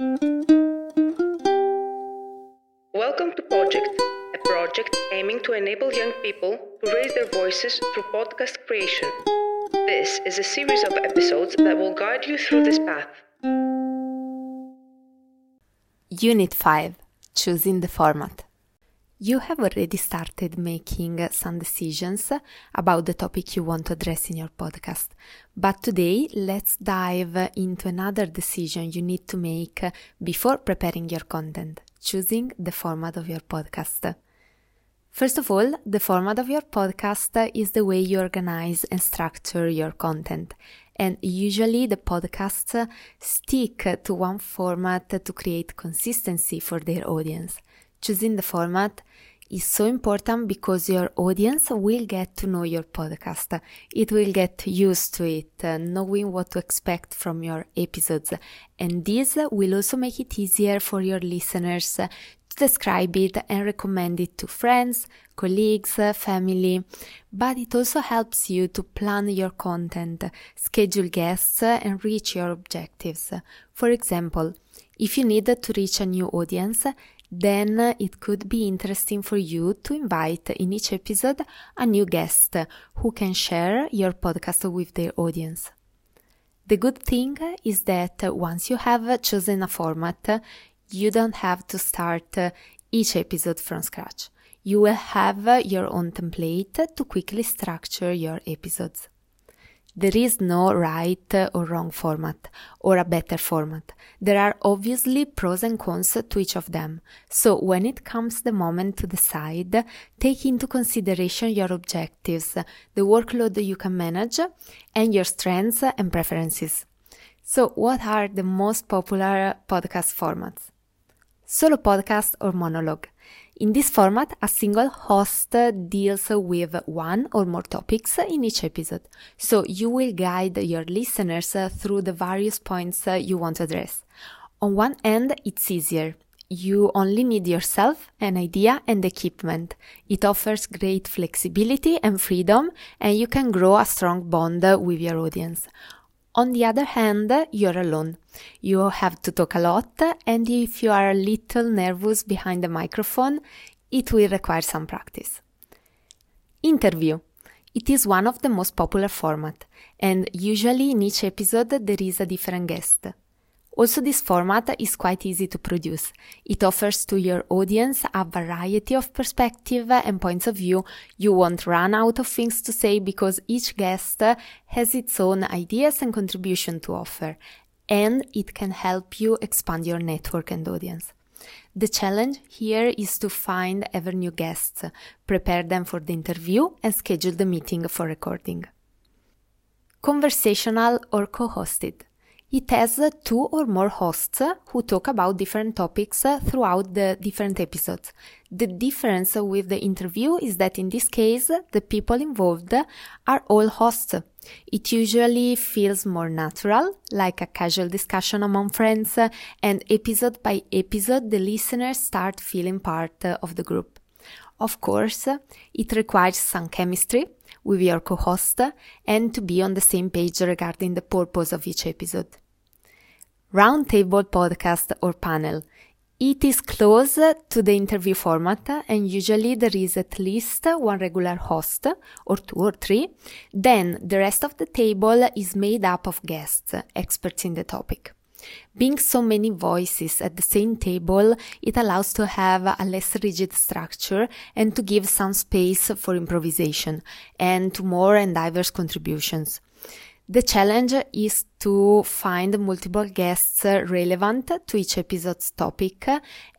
Welcome to Project, a project aiming to enable young people to raise their voices through podcast creation. This is a series of episodes that will guide you through this path. Unit 5 Choosing the Format. You have already started making some decisions about the topic you want to address in your podcast. But today, let's dive into another decision you need to make before preparing your content, choosing the format of your podcast. First of all, the format of your podcast is the way you organize and structure your content. And usually the podcasts stick to one format to create consistency for their audience. Choosing the format is so important because your audience will get to know your podcast. It will get used to it, uh, knowing what to expect from your episodes. And this will also make it easier for your listeners uh, to describe it and recommend it to friends, colleagues, uh, family. But it also helps you to plan your content, schedule guests, uh, and reach your objectives. For example, if you need to reach a new audience, then it could be interesting for you to invite in each episode a new guest who can share your podcast with their audience. The good thing is that once you have chosen a format, you don't have to start each episode from scratch. You will have your own template to quickly structure your episodes. There is no right or wrong format or a better format. There are obviously pros and cons to each of them. So when it comes the moment to decide, take into consideration your objectives, the workload you can manage, and your strengths and preferences. So what are the most popular podcast formats? Solo podcast or monologue. In this format, a single host deals with one or more topics in each episode, so you will guide your listeners through the various points you want to address. On one end, it's easier. You only need yourself, an idea, and equipment. It offers great flexibility and freedom, and you can grow a strong bond with your audience. On the other hand, you're alone. You have to talk a lot, and if you are a little nervous behind the microphone, it will require some practice. Interview. It is one of the most popular format, and usually in each episode there is a different guest. Also, this format is quite easy to produce. It offers to your audience a variety of perspective and points of view. You won't run out of things to say because each guest has its own ideas and contribution to offer, and it can help you expand your network and audience. The challenge here is to find ever new guests, prepare them for the interview, and schedule the meeting for recording. Conversational or co-hosted. It has two or more hosts who talk about different topics throughout the different episodes. The difference with the interview is that in this case, the people involved are all hosts. It usually feels more natural, like a casual discussion among friends, and episode by episode, the listeners start feeling part of the group. Of course, it requires some chemistry with your co-host and to be on the same page regarding the purpose of each episode. Roundtable podcast or panel. It is close to the interview format and usually there is at least one regular host or two or three. Then the rest of the table is made up of guests, experts in the topic. Being so many voices at the same table, it allows to have a less rigid structure and to give some space for improvisation and to more and diverse contributions. The challenge is to find multiple guests relevant to each episode's topic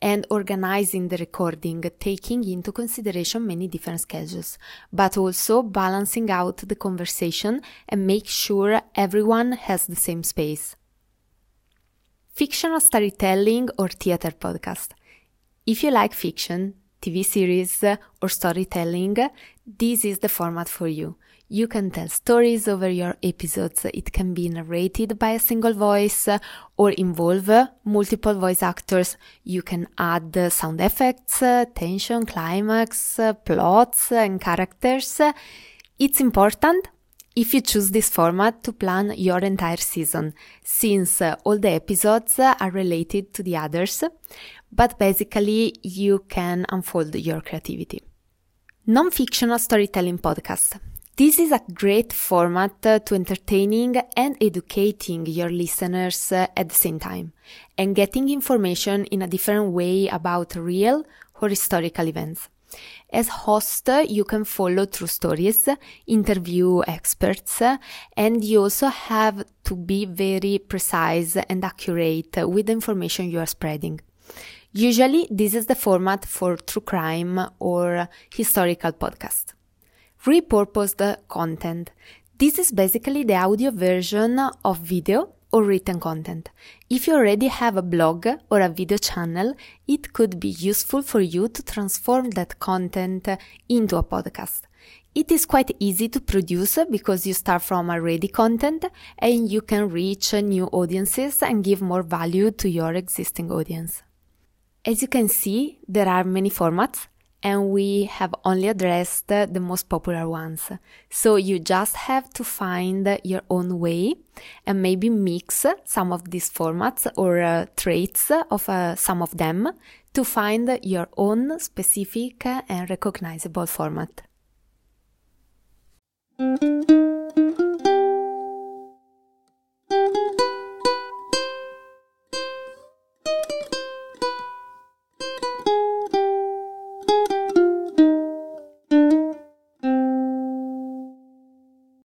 and organizing the recording, taking into consideration many different schedules, but also balancing out the conversation and make sure everyone has the same space. Fictional storytelling or theater podcast. If you like fiction, TV series, or storytelling, this is the format for you. You can tell stories over your episodes. It can be narrated by a single voice or involve multiple voice actors. You can add sound effects, tension, climax, plots, and characters. It's important if you choose this format to plan your entire season, since uh, all the episodes are related to the others, but basically you can unfold your creativity. Non-fictional storytelling podcast. This is a great format uh, to entertaining and educating your listeners uh, at the same time and getting information in a different way about real or historical events. As host, you can follow true stories, interview experts, and you also have to be very precise and accurate with the information you are spreading. Usually, this is the format for true crime or historical podcast. Repurposed content. This is basically the audio version of video or written content. If you already have a blog or a video channel, it could be useful for you to transform that content into a podcast. It is quite easy to produce because you start from already content and you can reach new audiences and give more value to your existing audience. As you can see, there are many formats and we have only addressed the most popular ones. So you just have to find your own way and maybe mix some of these formats or uh, traits of uh, some of them to find your own specific and recognizable format.